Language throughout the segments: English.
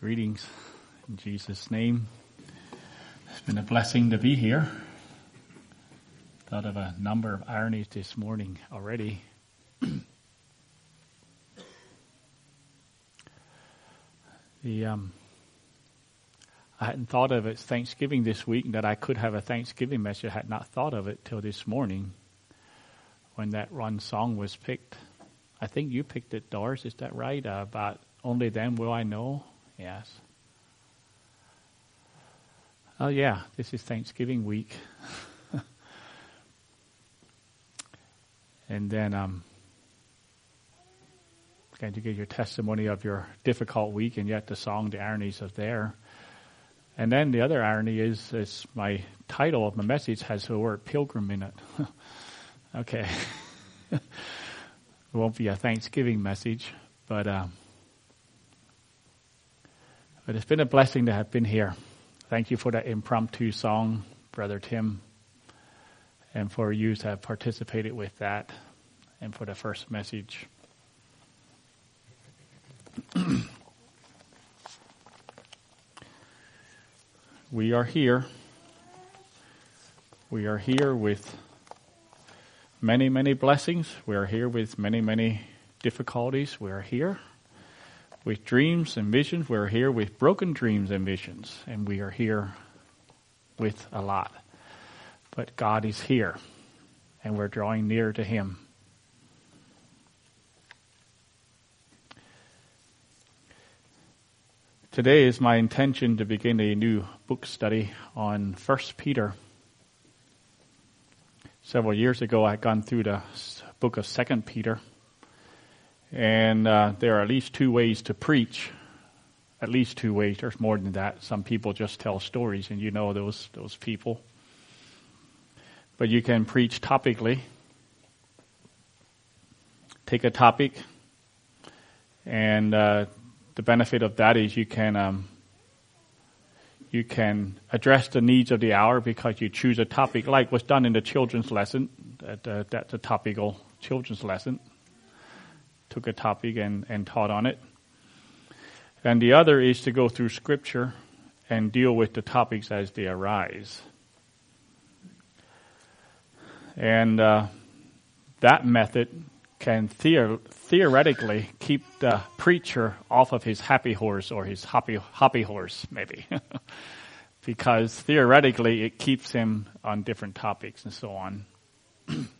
Greetings in Jesus' name. It's been a blessing to be here. Thought of a number of ironies this morning already. the um, I hadn't thought of it Thanksgiving this week that I could have a Thanksgiving message. I had not thought of it till this morning when that one song was picked. I think you picked it, Doris. Is that right? Uh, about only then will I know. Yes. Oh, yeah, this is Thanksgiving week. and then um, going to give your testimony of your difficult week, and yet the song, the ironies of there. And then the other irony is, is my title of my message has the word pilgrim in it. okay. it won't be a Thanksgiving message, but um, but it's been a blessing to have been here. Thank you for that impromptu song, Brother Tim, and for you to have participated with that, and for the first message. we are here. We are here with many, many blessings. We are here with many, many difficulties. We are here with dreams and visions. We're here with broken dreams and visions, and we are here with a lot. But God is here, and we're drawing near to Him. Today is my intention to begin a new book study on First Peter. Several years ago, I had gone through the book of Second Peter and uh, there are at least two ways to preach. At least two ways. There's more than that. Some people just tell stories, and you know those those people. But you can preach topically. Take a topic, and uh, the benefit of that is you can um, you can address the needs of the hour because you choose a topic like was done in the children's lesson. That, uh, that's a topical children's lesson took a topic and, and taught on it. And the other is to go through scripture and deal with the topics as they arise. And uh, that method can theor- theoretically keep the preacher off of his happy horse or his hoppy, hoppy horse, maybe. because theoretically it keeps him on different topics and so on.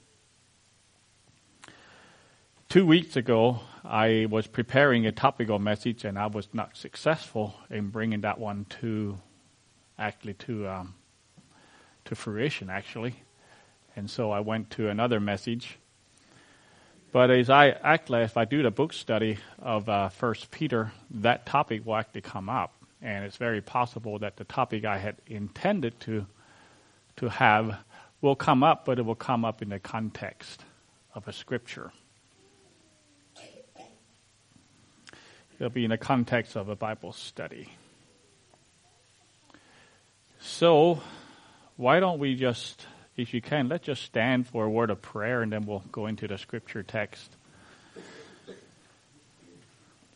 Two weeks ago, I was preparing a topical message and I was not successful in bringing that one to actually to um, to fruition actually, and so I went to another message. But as I actually, if I do the book study of uh, First Peter, that topic will actually come up, and it's very possible that the topic I had intended to to have will come up, but it will come up in the context of a scripture. It'll be in the context of a Bible study. So, why don't we just, if you can, let's just stand for a word of prayer and then we'll go into the scripture text.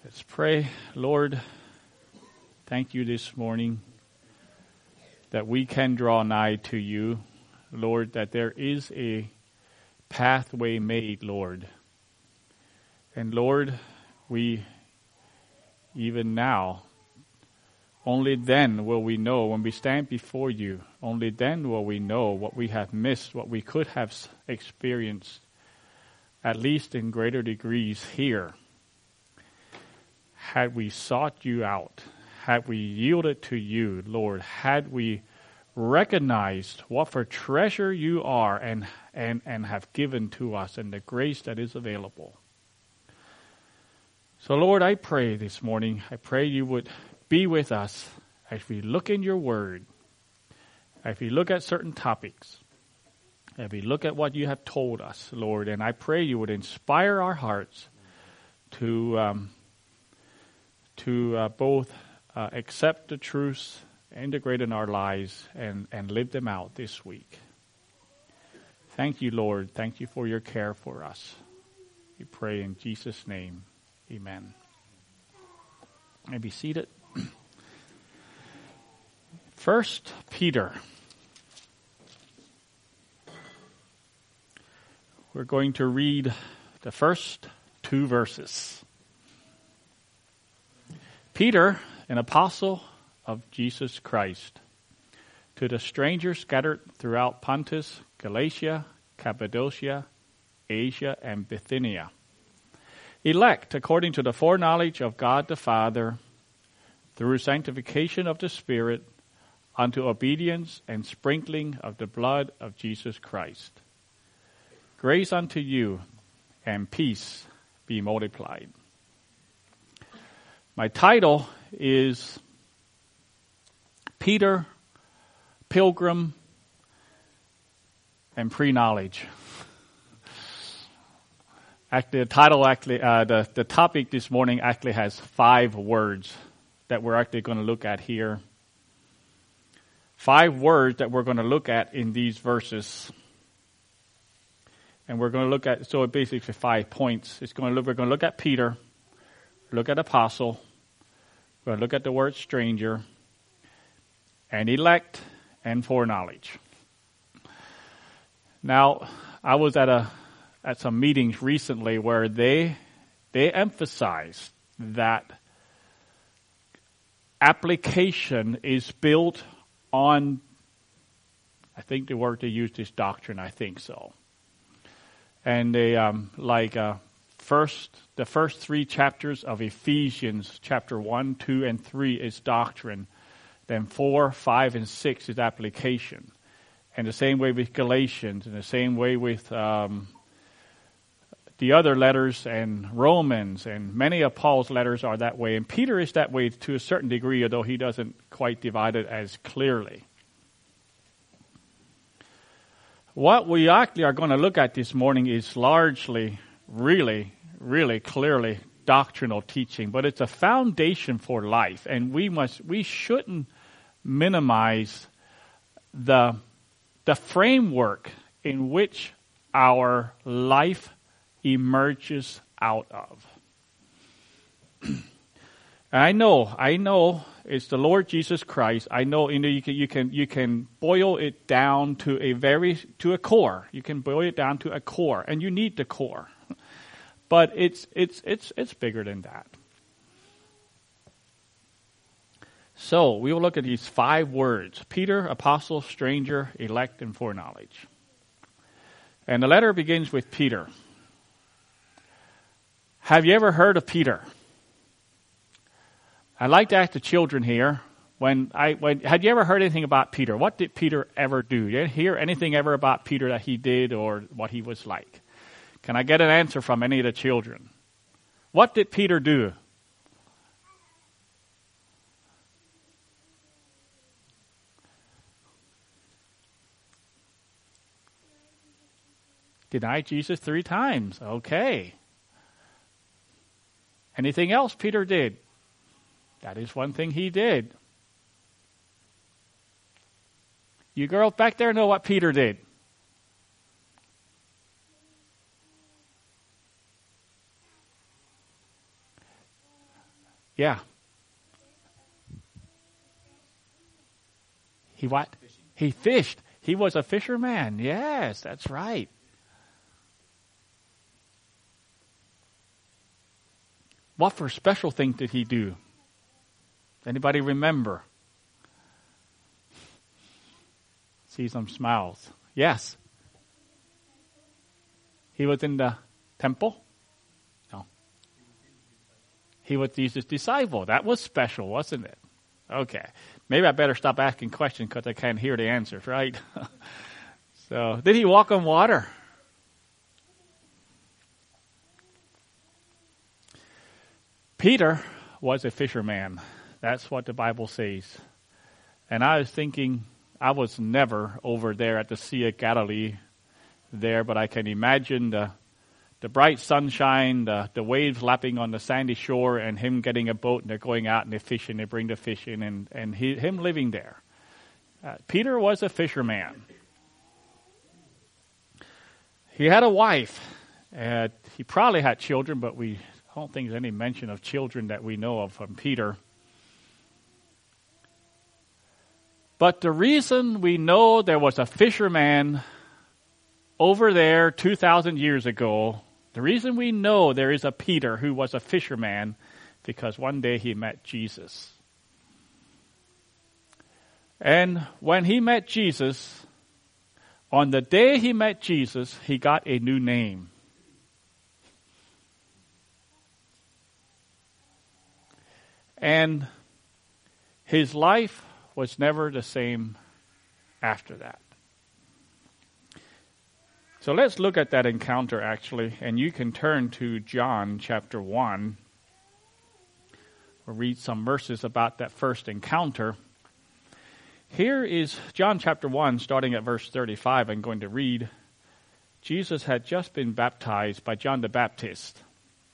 Let's pray. Lord, thank you this morning that we can draw nigh to you. Lord, that there is a pathway made, Lord. And Lord, we even now. Only then will we know, when we stand before you, only then will we know what we have missed, what we could have experienced, at least in greater degrees here. Had we sought you out, had we yielded to you, Lord, had we recognized what for treasure you are and, and, and have given to us and the grace that is available. So, Lord, I pray this morning, I pray you would be with us as we look in your word, as we look at certain topics, as we look at what you have told us, Lord, and I pray you would inspire our hearts to, um, to uh, both uh, accept the truths, integrate in our lives, and, and live them out this week. Thank you, Lord. Thank you for your care for us. We pray in Jesus' name. Amen. May be seated. First Peter. We're going to read the first two verses. Peter, an apostle of Jesus Christ, to the strangers scattered throughout Pontus, Galatia, Cappadocia, Asia, and Bithynia. Elect according to the foreknowledge of God the Father, through sanctification of the Spirit, unto obedience and sprinkling of the blood of Jesus Christ. Grace unto you and peace be multiplied. My title is Peter, Pilgrim, and Pre Knowledge. Actually, the title, actually, uh, the, the topic this morning actually has five words that we're actually going to look at here. Five words that we're going to look at in these verses. And we're going to look at, so basically five points. It's going to look, we're going to look at Peter, look at apostle, we're going to look at the word stranger, and elect, and foreknowledge. Now, I was at a at some meetings recently where they they emphasize that application is built on I think the word they used is doctrine, I think so. And they um, like uh, first the first three chapters of Ephesians, chapter one, two, and three is doctrine. Then four, five, and six is application. And the same way with Galatians, and the same way with um, the other letters and Romans and many of Paul's letters are that way. And Peter is that way to a certain degree, although he doesn't quite divide it as clearly. What we actually are going to look at this morning is largely, really, really clearly doctrinal teaching, but it's a foundation for life, and we must, we shouldn't minimize the, the framework in which our life emerges out of. I know, I know it's the Lord Jesus Christ. I know, you know, you can, you can, you can boil it down to a very, to a core. You can boil it down to a core, and you need the core. But it's, it's, it's, it's bigger than that. So we will look at these five words Peter, apostle, stranger, elect, and foreknowledge. And the letter begins with Peter. Have you ever heard of Peter? I'd like to ask the children here. When I when had you ever heard anything about Peter? What did Peter ever do? Did you hear anything ever about Peter that he did or what he was like? Can I get an answer from any of the children? What did Peter do? Denied Jesus three times. Okay. Anything else Peter did? That is one thing he did. You girls back there know what Peter did. Yeah. He what? He fished. He was a fisherman. Yes, that's right. What for special thing did he do? Anybody remember? See some smiles. Yes. He was in the temple? No. He was Jesus' disciple. That was special, wasn't it? Okay. Maybe I better stop asking questions because I can't hear the answers, right? so, did he walk on water? Peter was a fisherman. That's what the Bible says. And I was thinking, I was never over there at the Sea of Galilee there, but I can imagine the, the bright sunshine, the, the waves lapping on the sandy shore, and him getting a boat and they're going out and they're fishing, they bring the fish in, and, and he, him living there. Uh, Peter was a fisherman. He had a wife. Uh, he probably had children, but we I don't think there's any mention of children that we know of from Peter. But the reason we know there was a fisherman over there 2,000 years ago, the reason we know there is a Peter who was a fisherman, because one day he met Jesus. And when he met Jesus, on the day he met Jesus, he got a new name. And his life was never the same after that. So let's look at that encounter actually, and you can turn to John chapter 1. We'll read some verses about that first encounter. Here is John chapter 1, starting at verse 35. I'm going to read. Jesus had just been baptized by John the Baptist,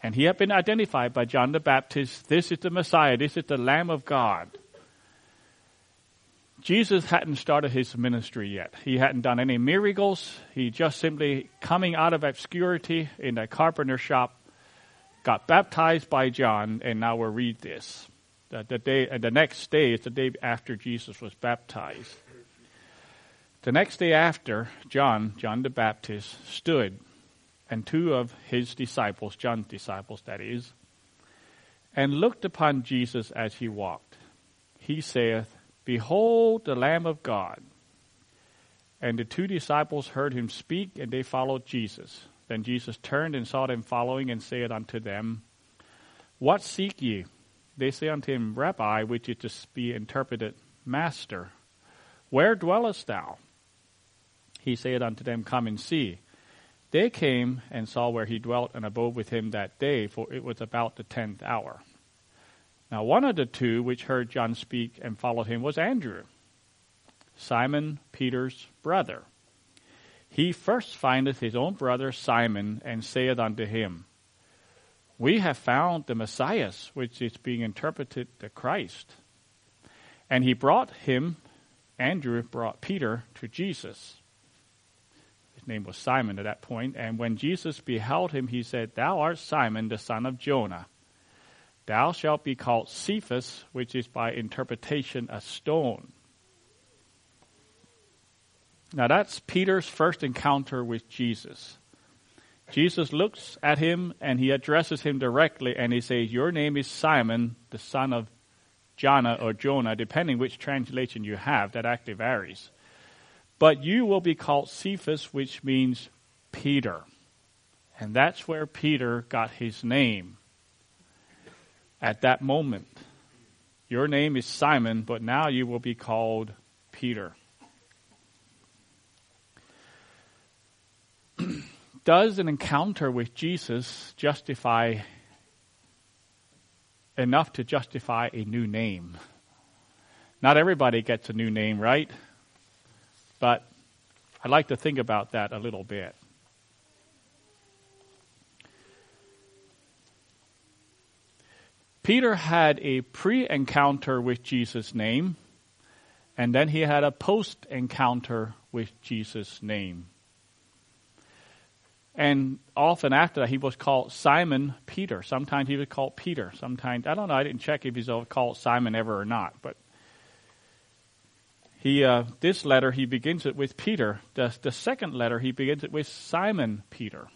and he had been identified by John the Baptist. This is the Messiah, this is the Lamb of God. Jesus hadn't started his ministry yet. He hadn't done any miracles. He just simply coming out of obscurity in a carpenter shop, got baptized by John, and now we'll read this the, the day, the next day is the day after Jesus was baptized. The next day after, John, John the Baptist, stood, and two of his disciples, John's disciples that is, and looked upon Jesus as he walked. He saith, Behold the Lamb of God. And the two disciples heard him speak, and they followed Jesus. Then Jesus turned and saw them following, and said unto them, What seek ye? They say unto him, Rabbi, which is to be interpreted, Master, where dwellest thou? He said unto them, Come and see. They came and saw where he dwelt and abode with him that day, for it was about the tenth hour. Now one of the two which heard John speak and followed him was Andrew, Simon Peter's brother. He first findeth his own brother Simon and saith unto him, we have found the Messiah, which is being interpreted the Christ. And he brought him, Andrew brought Peter to Jesus. Name was Simon at that point. And when Jesus beheld him, he said, Thou art Simon, the son of Jonah. Thou shalt be called Cephas, which is by interpretation a stone. Now that's Peter's first encounter with Jesus. Jesus looks at him and he addresses him directly and he says, Your name is Simon, the son of Jonah or Jonah, depending which translation you have, that actually varies. But you will be called Cephas, which means Peter. And that's where Peter got his name at that moment. Your name is Simon, but now you will be called Peter. does an encounter with Jesus justify enough to justify a new name? Not everybody gets a new name, right? But I'd like to think about that a little bit. Peter had a pre encounter with Jesus' name, and then he had a post encounter with Jesus' name. And often after that, he was called Simon Peter. Sometimes he was called Peter. Sometimes, I don't know, I didn't check if he's called Simon ever or not. But he, uh, this letter, he begins it with Peter. The, the second letter, he begins it with Simon Peter.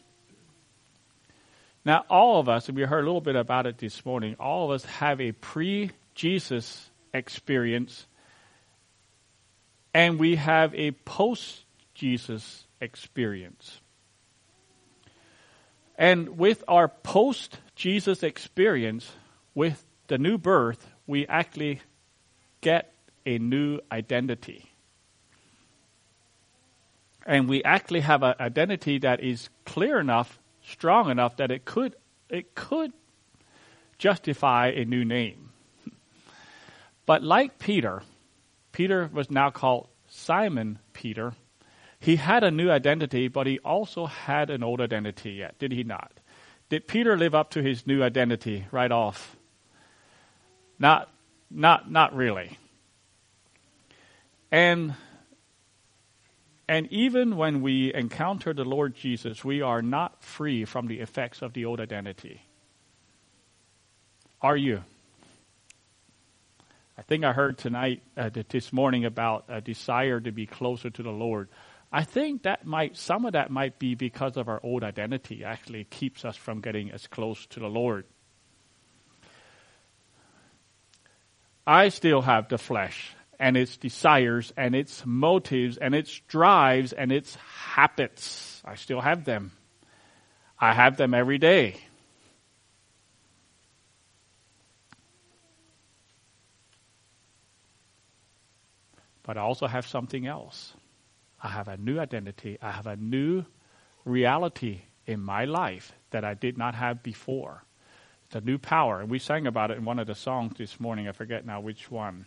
Now, all of us, and we heard a little bit about it this morning, all of us have a pre Jesus experience, and we have a post Jesus experience. And with our post Jesus experience, with the new birth, we actually get a new identity. And we actually have an identity that is clear enough, strong enough that it could it could justify a new name. But like Peter, Peter was now called Simon Peter he had a new identity, but he also had an old identity yet, did he not? Did Peter live up to his new identity right off? Not, not, not really. And, and even when we encounter the Lord Jesus, we are not free from the effects of the old identity. Are you? I think I heard tonight, uh, this morning, about a desire to be closer to the Lord. I think that might, some of that might be because of our old identity. Actually, keeps us from getting as close to the Lord. I still have the flesh and its desires and its motives and its drives and its habits. I still have them. I have them every day. But I also have something else. I have a new identity. I have a new reality in my life that I did not have before. It's a new power. And we sang about it in one of the songs this morning. I forget now which one.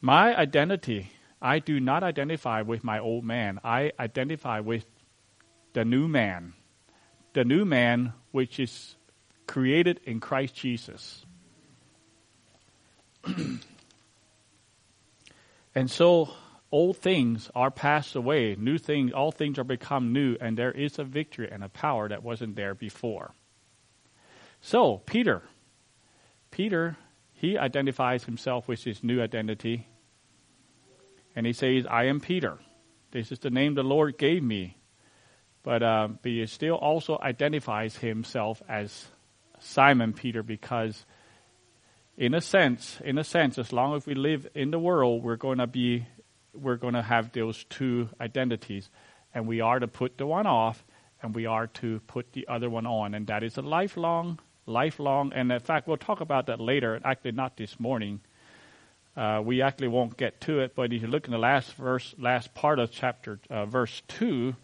My identity, I do not identify with my old man. I identify with the new man. The new man which is created in Christ Jesus. And so old things are passed away, new things, all things are become new, and there is a victory and a power that wasn't there before. So, Peter, Peter, he identifies himself with his new identity, and he says, I am Peter. This is the name the Lord gave me. But, uh, but he still also identifies himself as Simon Peter because in a sense, in a sense, as long as we live in the world, we're going to be, we're going to have those two identities, and we are to put the one off, and we are to put the other one on, and that is a lifelong, lifelong. And in fact, we'll talk about that later. Actually, not this morning. Uh, we actually won't get to it, but if you look in the last verse, last part of chapter uh, verse two,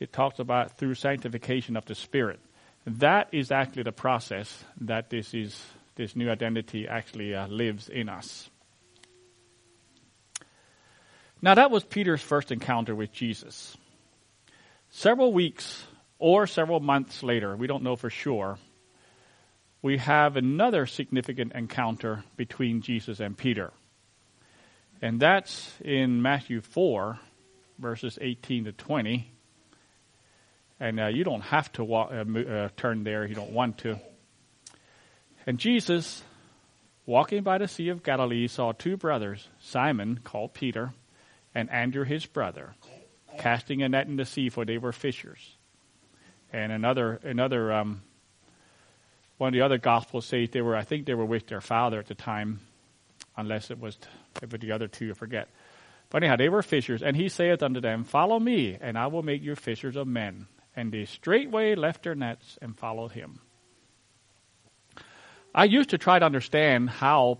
it talks about through sanctification of the spirit. That is actually the process that this is this new identity actually uh, lives in us. Now, that was Peter's first encounter with Jesus. Several weeks or several months later, we don't know for sure, we have another significant encounter between Jesus and Peter. And that's in Matthew 4, verses 18 to 20. And uh, you don't have to walk, uh, uh, turn there, you don't want to. And Jesus, walking by the Sea of Galilee, saw two brothers, Simon, called Peter, and Andrew his brother, casting a net in the sea, for they were fishers. And another, another, um, one of the other gospels says they were, I think they were with their father at the time, unless it was, it the other two, I forget. But anyhow, they were fishers, and he saith unto them, Follow me, and I will make you fishers of men. And they straightway left their nets and followed him. I used to try to understand how.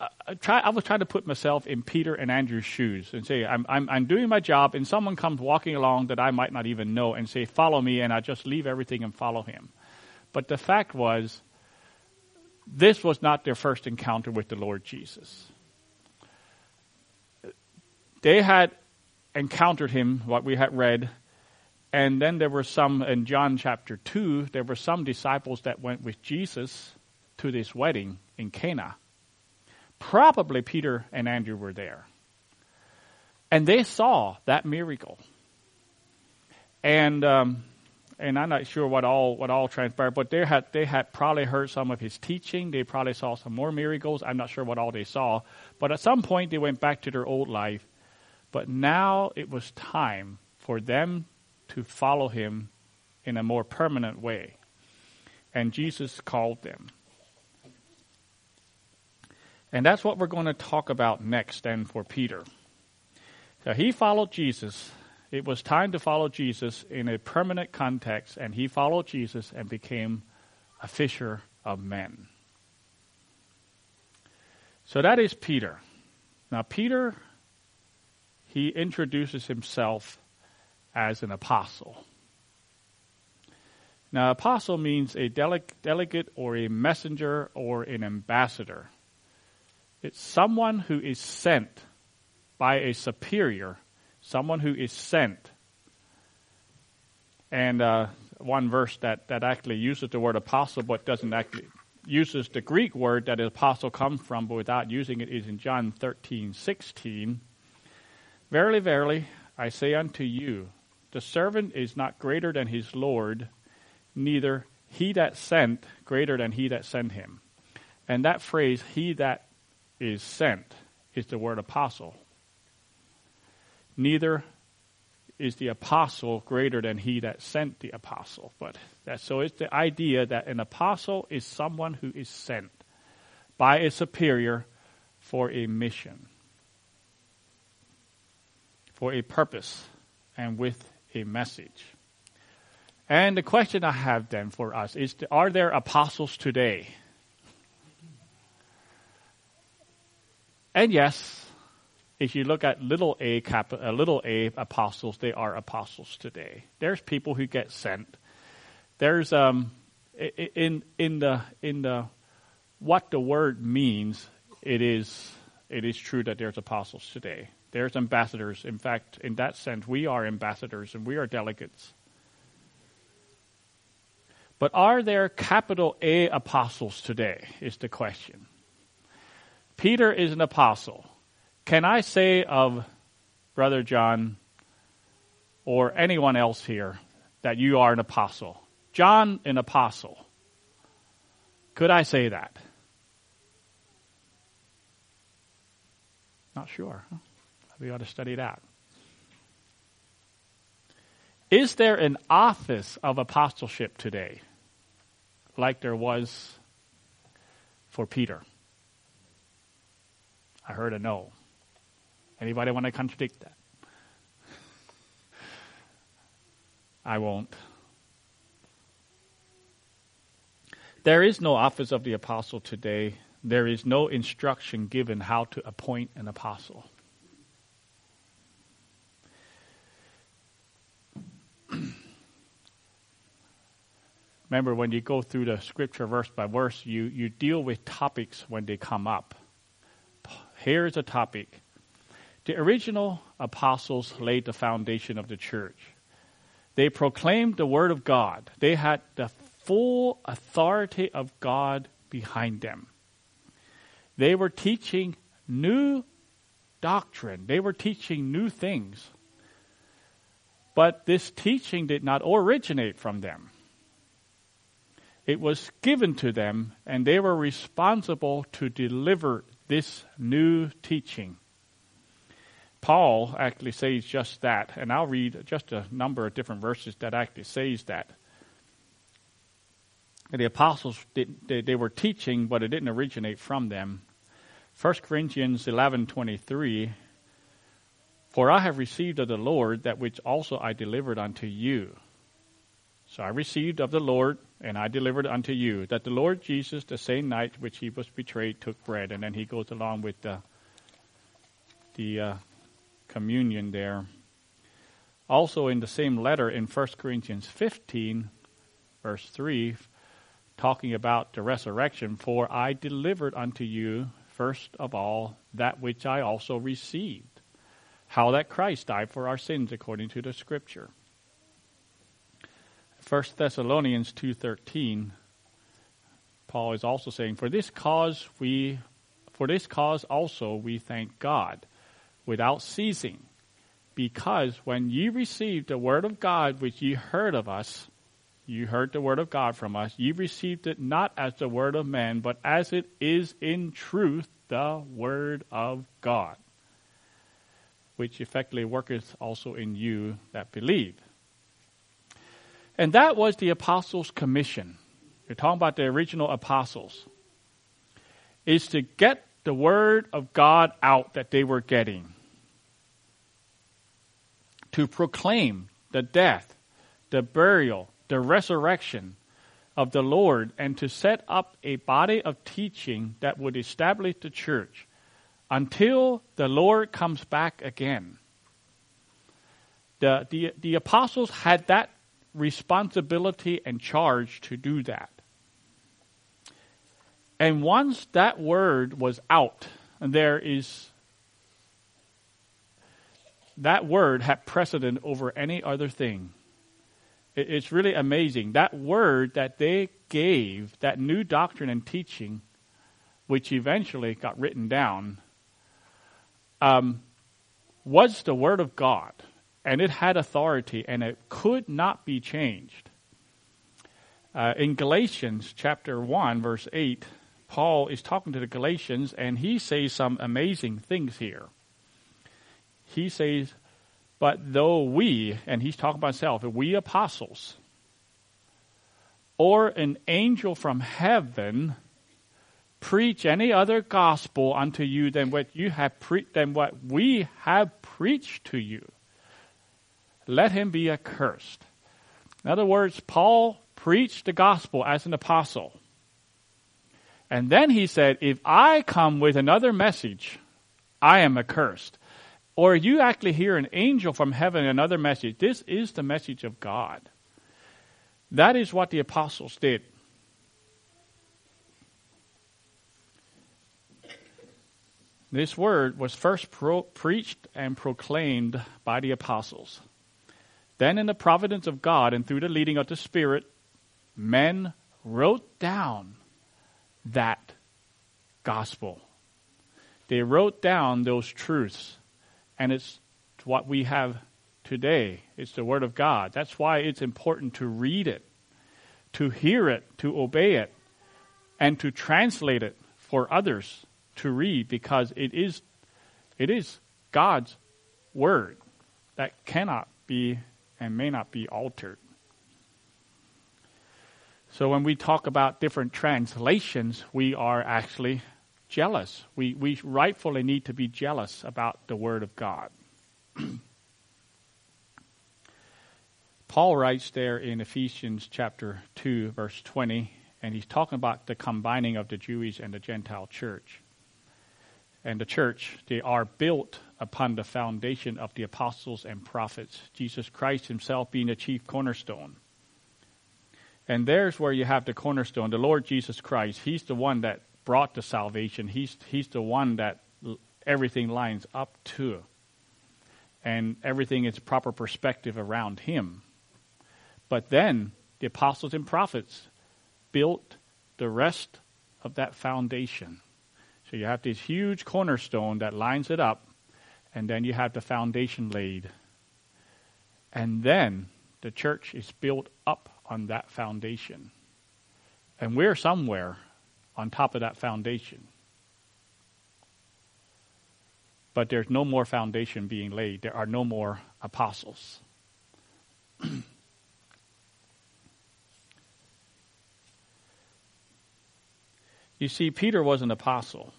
I, try, I was trying to put myself in Peter and Andrew's shoes and say, I'm, I'm, I'm doing my job, and someone comes walking along that I might not even know and say, Follow me, and I just leave everything and follow him. But the fact was, this was not their first encounter with the Lord Jesus. They had encountered him, what we had read, and then there were some, in John chapter 2, there were some disciples that went with Jesus to this wedding in Cana. Probably Peter and Andrew were there. And they saw that miracle. And, um, and I'm not sure what all, what all transpired, but they had, they had probably heard some of his teaching. They probably saw some more miracles. I'm not sure what all they saw. But at some point they went back to their old life. But now it was time for them to follow him in a more permanent way. And Jesus called them. And that's what we're going to talk about next and for Peter. So he followed Jesus. It was time to follow Jesus in a permanent context, and he followed Jesus and became a fisher of men. So that is Peter. Now, Peter, he introduces himself as an apostle. Now, apostle means a delegate or a messenger or an ambassador. It's someone who is sent by a superior, someone who is sent. And uh, one verse that, that actually uses the word apostle but doesn't actually uses the Greek word that apostle comes from, but without using it, is in John thirteen sixteen. Verily, verily, I say unto you, the servant is not greater than his Lord, neither he that sent greater than he that sent him. And that phrase, he that is sent, is the word apostle. Neither is the apostle greater than he that sent the apostle. But that, so it's the idea that an apostle is someone who is sent by a superior for a mission, for a purpose, and with a message. And the question I have then for us is, are there apostles today? And yes, if you look at little a cap, uh, little a apostles, they are apostles today. There's people who get sent. There's um, in in the in the what the word means. It is it is true that there's apostles today. There's ambassadors. In fact, in that sense, we are ambassadors and we are delegates. But are there capital A apostles today? Is the question. Peter is an apostle. Can I say of Brother John or anyone else here that you are an apostle? John, an apostle. Could I say that? Not sure. We ought to study that. Is there an office of apostleship today like there was for Peter? I heard a no. Anybody want to contradict that? I won't. There is no office of the apostle today. There is no instruction given how to appoint an apostle. Remember, when you go through the scripture verse by verse, you, you deal with topics when they come up. Here's a topic. The original apostles laid the foundation of the church. They proclaimed the word of God. They had the full authority of God behind them. They were teaching new doctrine. They were teaching new things. But this teaching did not originate from them. It was given to them, and they were responsible to deliver this new teaching. Paul actually says just that, and I'll read just a number of different verses that actually says that. The apostles they, they were teaching, but it didn't originate from them. 1 Corinthians 11:23 For I have received of the Lord that which also I delivered unto you. So I received of the Lord and I delivered unto you that the Lord Jesus, the same night which he was betrayed, took bread, and then he goes along with the the uh, communion there. Also, in the same letter in 1 Corinthians 15, verse 3, talking about the resurrection, for I delivered unto you first of all that which I also received, how that Christ died for our sins according to the Scripture 1 Thessalonians 2:13 Paul is also saying for this cause we for this cause also we thank God without ceasing because when ye received the word of God which ye heard of us you heard the word of God from us ye received it not as the word of man but as it is in truth the word of God which effectively worketh also in you that believe and that was the apostles' commission. We're talking about the original apostles. Is to get the word of God out that they were getting. To proclaim the death, the burial, the resurrection of the Lord, and to set up a body of teaching that would establish the church until the Lord comes back again. The, the, the apostles had that responsibility and charge to do that. And once that word was out, and there is that word had precedent over any other thing. It's really amazing. That word that they gave, that new doctrine and teaching, which eventually got written down, um, was the word of God and it had authority and it could not be changed. Uh, in Galatians chapter 1, verse 8, Paul is talking to the Galatians and he says some amazing things here. He says, but though we, and he's talking about himself, we apostles, or an angel from heaven preach any other gospel unto you than what you have pre- than what we have preached to you, let him be accursed. In other words, Paul preached the gospel as an apostle. And then he said, if I come with another message, I am accursed. Or you actually hear an angel from heaven, another message. This is the message of God. That is what the apostles did. This word was first pro- preached and proclaimed by the apostles. Then, in the providence of God and through the leading of the Spirit, men wrote down that gospel. They wrote down those truths and it's what we have today. It's the Word of God. That's why it's important to read it, to hear it, to obey it, and to translate it for others to read because it is, it is God's Word that cannot be and may not be altered. So when we talk about different translations, we are actually jealous. We, we rightfully need to be jealous about the Word of God. Paul writes there in Ephesians chapter 2, verse 20, and he's talking about the combining of the Jewish and the Gentile church. And the church, they are built upon the foundation of the apostles and prophets, Jesus Christ himself being the chief cornerstone. And there's where you have the cornerstone, the Lord Jesus Christ. He's the one that brought to salvation. He's, he's the one that everything lines up to. And everything is proper perspective around him. But then the apostles and prophets built the rest of that foundation. So you have this huge cornerstone that lines it up, and then you have the foundation laid. And then the church is built up on that foundation. And we're somewhere on top of that foundation. But there's no more foundation being laid. There are no more apostles. you see, Peter was an apostle.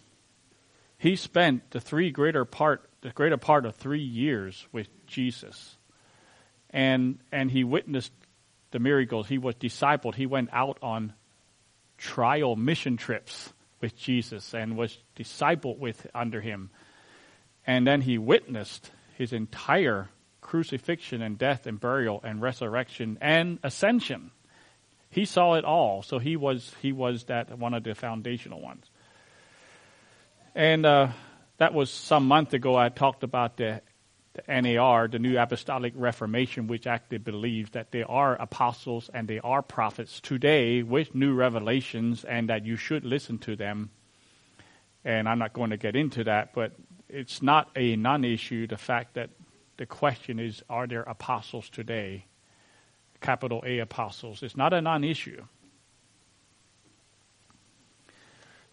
He spent the three greater part, the greater part of three years with Jesus, and and he witnessed the miracles. He was discipled. He went out on trial mission trips with Jesus and was discipled with under him. And then he witnessed his entire crucifixion and death and burial and resurrection and ascension. He saw it all, so he was he was that one of the foundational ones. And uh, that was some month ago. I talked about the the NAR, the New Apostolic Reformation, which actually believes that there are apostles and there are prophets today with new revelations and that you should listen to them. And I'm not going to get into that, but it's not a non issue, the fact that the question is are there apostles today? Capital A apostles. It's not a non issue.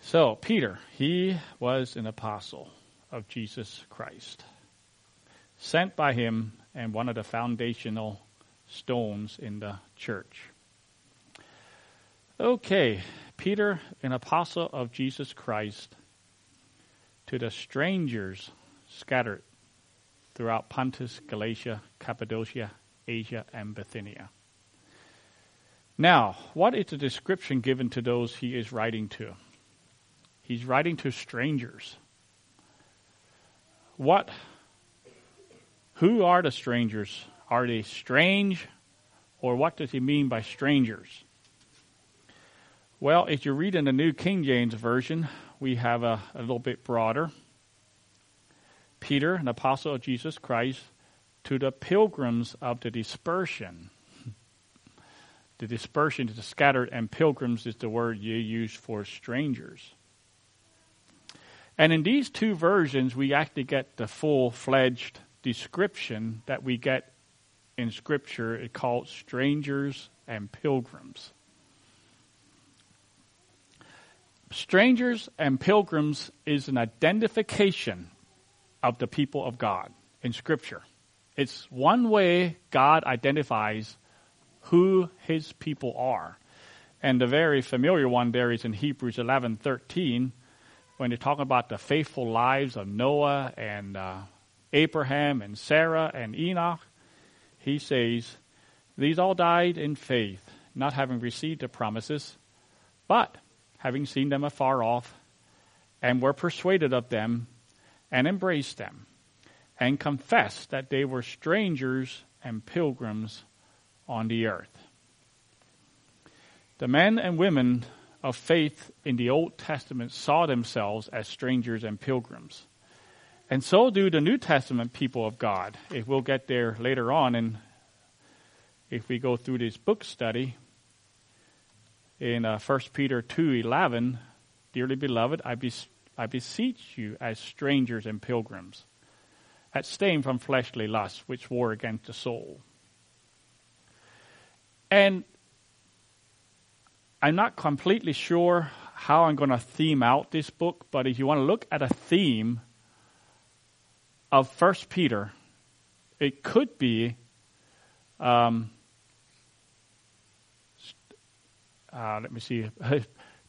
So, Peter, he was an apostle of Jesus Christ sent by him and one of the foundational stones in the church. Okay, Peter, an apostle of Jesus Christ, to the strangers scattered throughout Pontus, Galatia, Cappadocia, Asia, and Bithynia. Now, what is the description given to those he is writing to? He's writing to strangers. What who are the strangers? Are they strange? Or what does he mean by strangers? Well, if you read in the New King James Version, we have a, a little bit broader. Peter, an apostle of Jesus Christ, to the pilgrims of the dispersion. The dispersion is the scattered, and pilgrims is the word you use for strangers. And in these two versions, we actually get the full fledged description that we get in Scripture it called strangers and pilgrims. strangers and pilgrims is an identification of the people of God in Scripture. It's one way God identifies who His people are. And the very familiar one there is in Hebrews 11:13, when they talk about the faithful lives of Noah and uh, Abraham and Sarah and Enoch. He says, These all died in faith, not having received the promises, but having seen them afar off, and were persuaded of them, and embraced them, and confessed that they were strangers and pilgrims on the earth. The men and women of faith in the Old Testament saw themselves as strangers and pilgrims. And so do the New Testament people of God. If we'll get there later on, and if we go through this book study in uh, 1 Peter 2:11, dearly beloved, I, bes- I beseech you as strangers and pilgrims, abstain from fleshly lusts which war against the soul. And I'm not completely sure how I'm going to theme out this book, but if you want to look at a theme of First Peter, it could be um, uh, let me see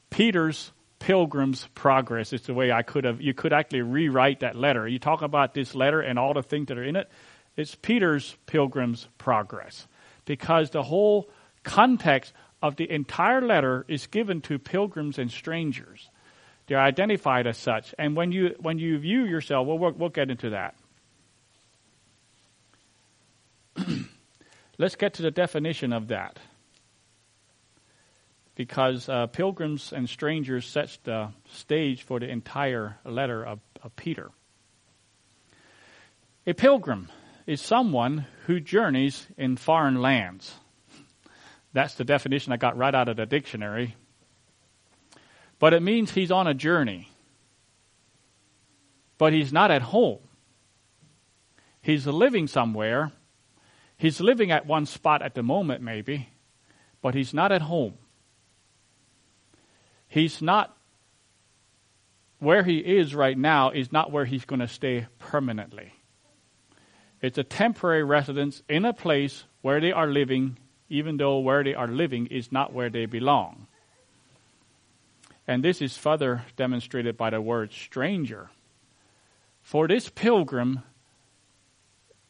Peter's Pilgrim's Progress. It's the way I could have. You could actually rewrite that letter. You talk about this letter and all the things that are in it. It's Peter's Pilgrim's Progress because the whole context of the entire letter is given to pilgrims and strangers. They're identified as such. And when you, when you view yourself, well, we'll, we'll get into that. Let's get to the definition of that. Because uh, pilgrims and strangers sets the stage for the entire letter of, of Peter. A pilgrim is someone who journeys in foreign lands. That's the definition I got right out of the dictionary. But it means he's on a journey. But he's not at home. He's living somewhere. He's living at one spot at the moment, maybe, but he's not at home. He's not where he is right now is not where he's going to stay permanently. It's a temporary residence in a place where they are living, even though where they are living is not where they belong. And this is further demonstrated by the word stranger. For this pilgrim,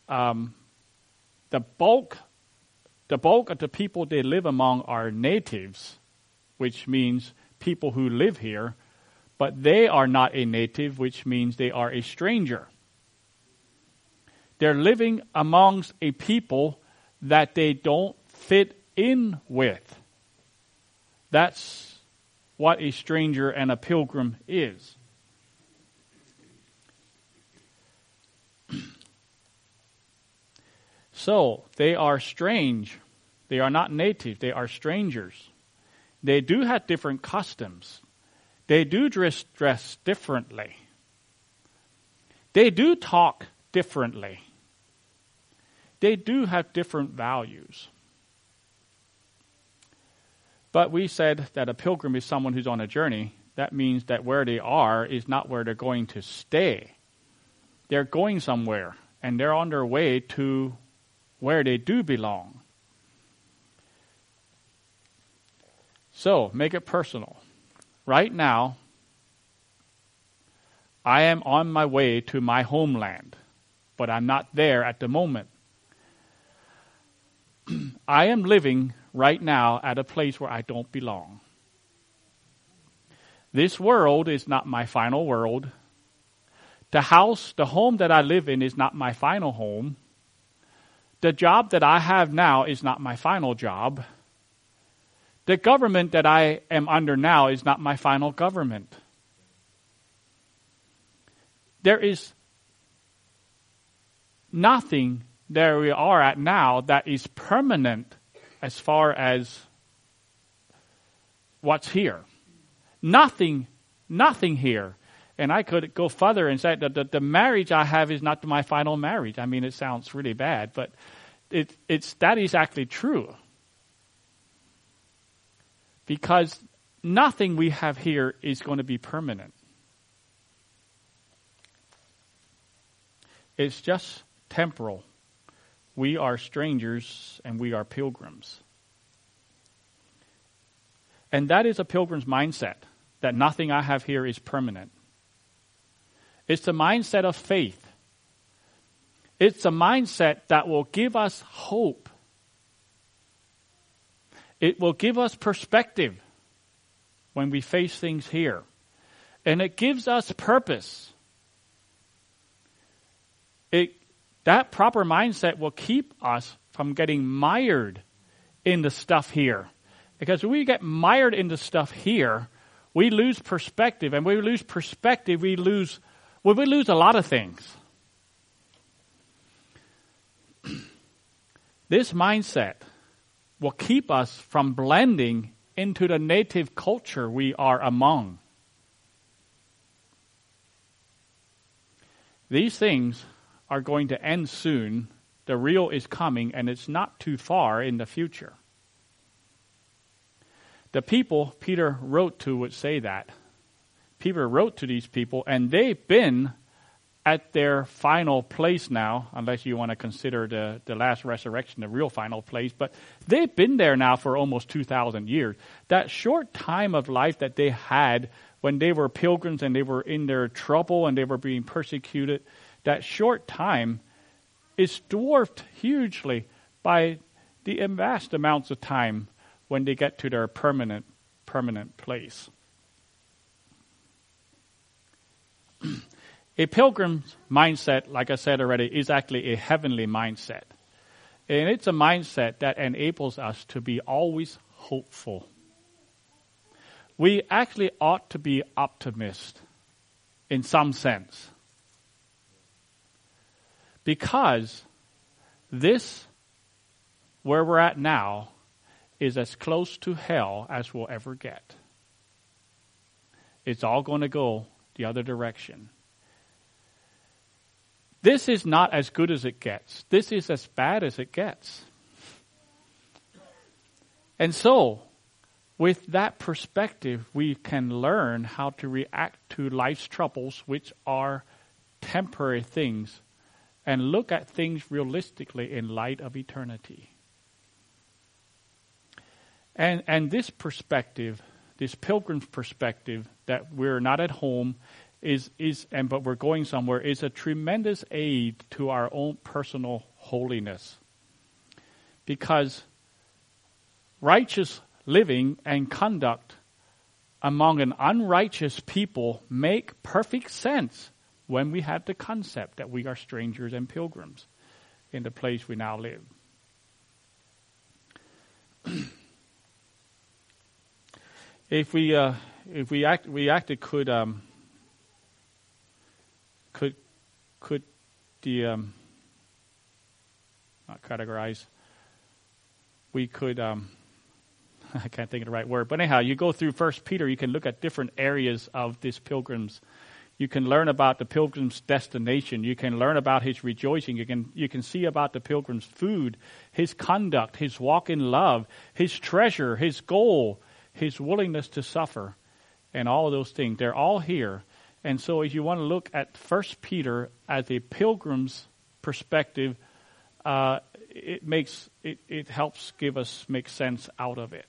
um, the bulk, the bulk of the people they live among are natives, which means people who live here, but they are not a native, which means they are a stranger. They're living amongst a people that they don't fit in with. That's what a stranger and a pilgrim is. so, they are strange. They are not native, they are strangers. They do have different customs. They do dress, dress differently. They do talk differently. They do have different values. But we said that a pilgrim is someone who's on a journey. That means that where they are is not where they're going to stay. They're going somewhere, and they're on their way to where they do belong. So, make it personal. Right now, I am on my way to my homeland, but I'm not there at the moment. I am living right now at a place where I don't belong. This world is not my final world. The house, the home that I live in is not my final home. The job that I have now is not my final job. The government that I am under now is not my final government. There is nothing that we are at now that is permanent as far as what's here. Nothing, nothing here. And I could go further and say that the, the marriage I have is not my final marriage. I mean, it sounds really bad, but it, it's, that is actually true. Because nothing we have here is going to be permanent. It's just temporal. We are strangers and we are pilgrims. And that is a pilgrim's mindset that nothing I have here is permanent. It's the mindset of faith. It's a mindset that will give us hope. It will give us perspective when we face things here. And it gives us purpose. It, that proper mindset will keep us from getting mired in the stuff here. Because when we get mired in the stuff here, we lose perspective. And we lose perspective, we lose, well, we lose a lot of things. this mindset will keep us from blending into the native culture we are among. These things are going to end soon. The real is coming, and it's not too far in the future. The people Peter wrote to would say that. Peter wrote to these people, and they've been at their final place now, unless you want to consider the, the last resurrection the real final place, but they've been there now for almost 2,000 years. That short time of life that they had when they were pilgrims and they were in their trouble and they were being persecuted, that short time is dwarfed hugely by the vast amounts of time when they get to their permanent permanent place. A pilgrim's mindset, like I said already, is actually a heavenly mindset. And it's a mindset that enables us to be always hopeful. We actually ought to be optimists in some sense. Because this, where we're at now, is as close to hell as we'll ever get. It's all going to go the other direction. This is not as good as it gets. This is as bad as it gets. And so, with that perspective, we can learn how to react to life's troubles, which are temporary things, and look at things realistically in light of eternity. And, and this perspective, this pilgrim's perspective, that we're not at home is, is, and but we're going somewhere is a tremendous aid to our own personal holiness. Because righteous living and conduct among an unrighteous people make perfect sense when we had the concept that we are strangers and pilgrims in the place we now live. if we uh, if we act we acted could um, could could the um, not categorize. We could um, I can't think of the right word, but anyhow, you go through First Peter, you can look at different areas of this pilgrim's. You can learn about the pilgrim's destination. You can learn about his rejoicing. You can you can see about the pilgrim's food, his conduct, his walk in love, his treasure, his goal, his willingness to suffer, and all those things. They're all here and so, if you want to look at First Peter as a pilgrim's perspective, uh, it makes it, it helps give us make sense out of it.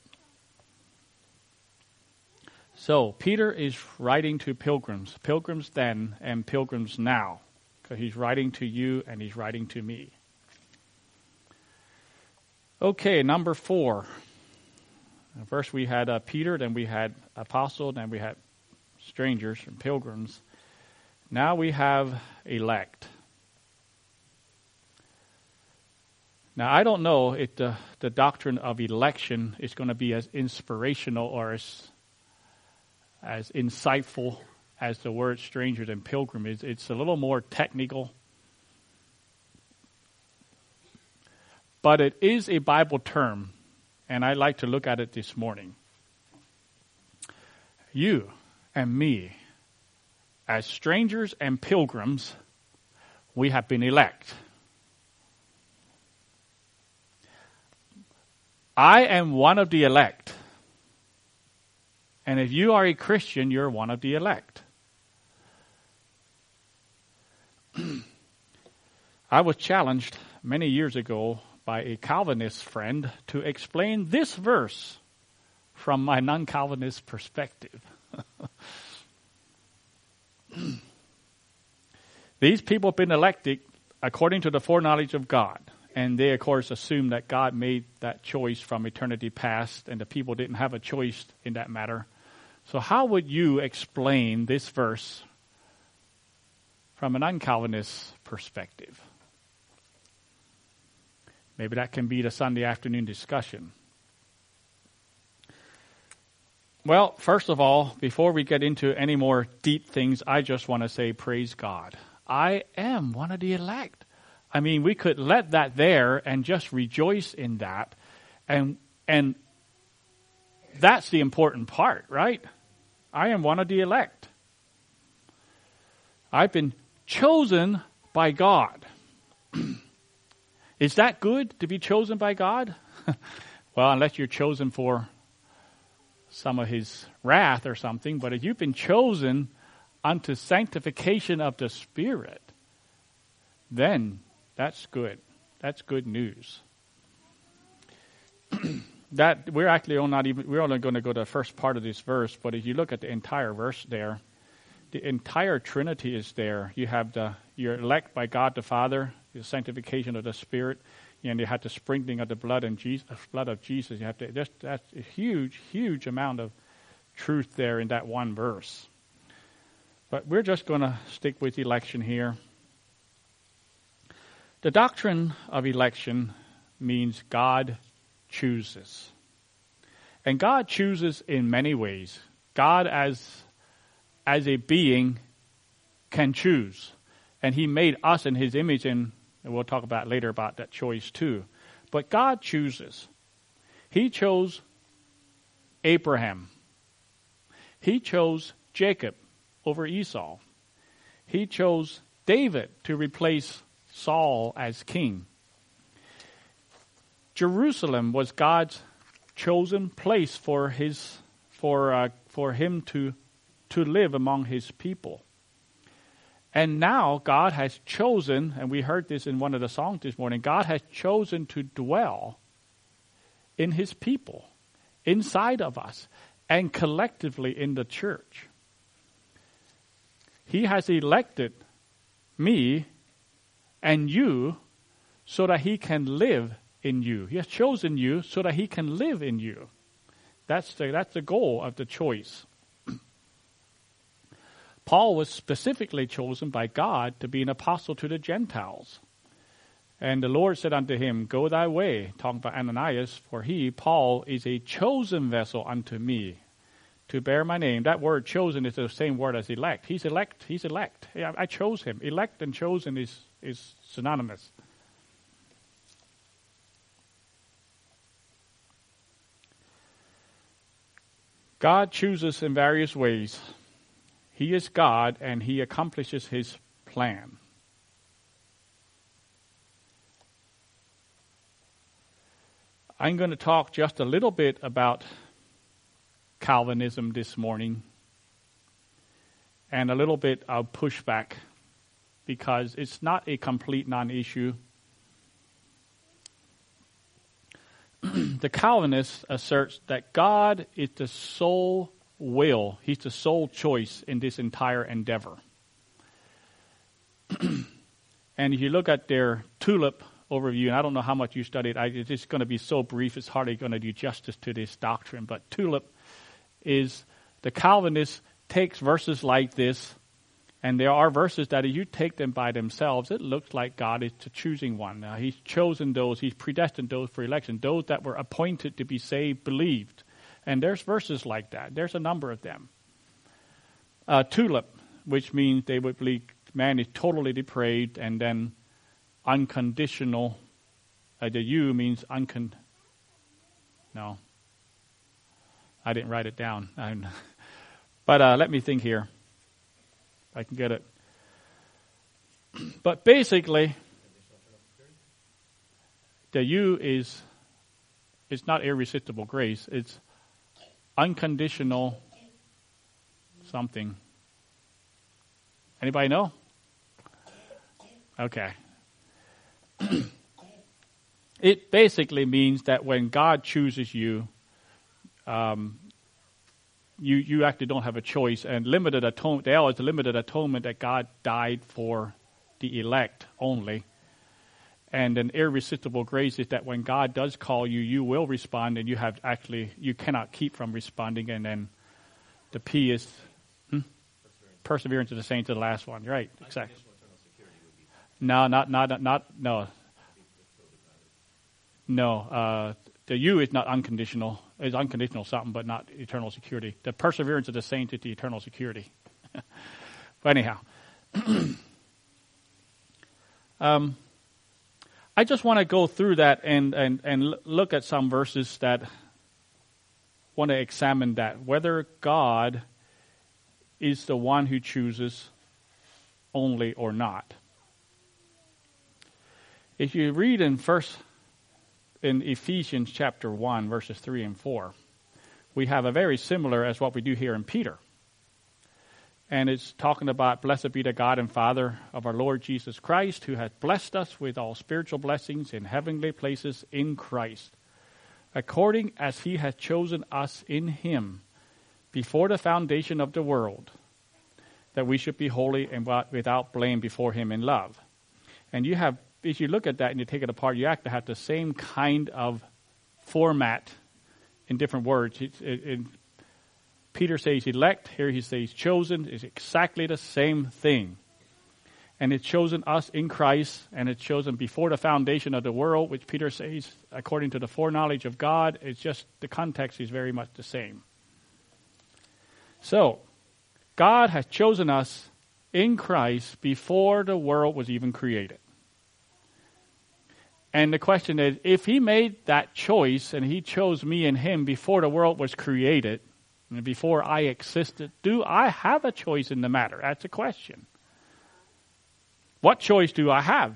So Peter is writing to pilgrims, pilgrims then and pilgrims now, because he's writing to you and he's writing to me. Okay, number four. First we had uh, Peter, then we had apostle, then we had strangers and pilgrims. Now we have elect. Now, I don't know if the, the doctrine of election is going to be as inspirational or as, as insightful as the word strangers and pilgrim is. It's a little more technical. But it is a Bible term, and I like to look at it this morning. You and me, as strangers and pilgrims, we have been elect. I am one of the elect. And if you are a Christian, you're one of the elect. I was challenged many years ago by a Calvinist friend to explain this verse from my non Calvinist perspective. These people have been elected according to the foreknowledge of God. And they, of course, assume that God made that choice from eternity past, and the people didn't have a choice in that matter. So, how would you explain this verse from an un-Calvinist perspective? Maybe that can be the Sunday afternoon discussion. Well, first of all, before we get into any more deep things, I just want to say, praise God. I am one of the elect. I mean, we could let that there and just rejoice in that. And, and that's the important part, right? I am one of the elect. I've been chosen by God. Is that good to be chosen by God? well, unless you're chosen for some of his wrath or something, but if you've been chosen unto sanctification of the Spirit, then that's good. That's good news. that we're actually not even we're only going to go to the first part of this verse, but if you look at the entire verse there, the entire Trinity is there. You have the you're elect by God the Father, the sanctification of the Spirit, and you have the sprinkling of the blood and Jesus, blood of Jesus. You have to just that's a huge, huge amount of truth there in that one verse. But we're just going to stick with election here. The doctrine of election means God chooses. And God chooses in many ways. God as as a being can choose. And he made us in his image and, we'll talk about later about that choice too. But God chooses. He chose Abraham. He chose Jacob over Esau. He chose David to replace Saul as king. Jerusalem was God's chosen place for his for uh, for him to to live among his people. And now God has chosen, and we heard this in one of the songs this morning, God has chosen to dwell in his people, inside of us, and collectively in the church. He has elected me and you so that he can live in you. He has chosen you so that he can live in you. That's the, that's the goal of the choice. Paul was specifically chosen by God to be an apostle to the Gentiles. And the Lord said unto him, Go thy way, talking about Ananias, for he, Paul, is a chosen vessel unto me to bear my name. That word chosen is the same word as elect. He's elect. He's elect. I chose him. Elect and chosen is, is synonymous. God chooses in various ways. He is God and he accomplishes his plan. I'm going to talk just a little bit about Calvinism this morning and a little bit of pushback because it's not a complete non issue. The Calvinist asserts that God is the sole will, He's the sole choice in this entire endeavor. and if you look at their tulip overview, and I don't know how much you studied, I, it's just going to be so brief, it's hardly going to do justice to this doctrine, but tulip is the Calvinist takes verses like this, and there are verses that if you take them by themselves, it looks like God is choosing one. Now, he's chosen those, He's predestined those for election, those that were appointed to be saved, believed. And there's verses like that. There's a number of them. Uh, tulip, which means they would believe man is totally depraved, and then unconditional. Uh, the U means uncon. No, I didn't write it down. but uh, let me think here. I can get it. But basically, the U is it's not irresistible grace. It's unconditional something. Anybody know? Okay. it basically means that when God chooses you, um, you you actually don't have a choice. And limited atonement, is a limited atonement that God died for the elect only. And an irresistible grace is that when God does call you, you will respond, and you have actually you cannot keep from responding. And then the P is hmm? perseverance of the saints to the last one. Right? Exactly. No, not not not no. No, uh, the U is not unconditional. It's unconditional something, but not eternal security. The perseverance of the saints is the eternal security. but anyhow, um, I just want to go through that and, and, and look at some verses that want to examine that. Whether God is the one who chooses only or not. If you read in first in Ephesians chapter 1 verses 3 and 4, we have a very similar as what we do here in Peter. And it's talking about blessed be the God and Father of our Lord Jesus Christ, who has blessed us with all spiritual blessings in heavenly places in Christ, according as he has chosen us in him before the foundation of the world, that we should be holy and without blame before him in love. And you have, if you look at that and you take it apart, you actually have the same kind of format in different words. It, it, it, Peter says elect, here he says chosen, is exactly the same thing. And it's chosen us in Christ, and it's chosen before the foundation of the world, which Peter says, according to the foreknowledge of God, it's just the context is very much the same. So, God has chosen us in Christ before the world was even created. And the question is if He made that choice and He chose me and Him before the world was created, and before I existed, do I have a choice in the matter? That's a question. What choice do I have?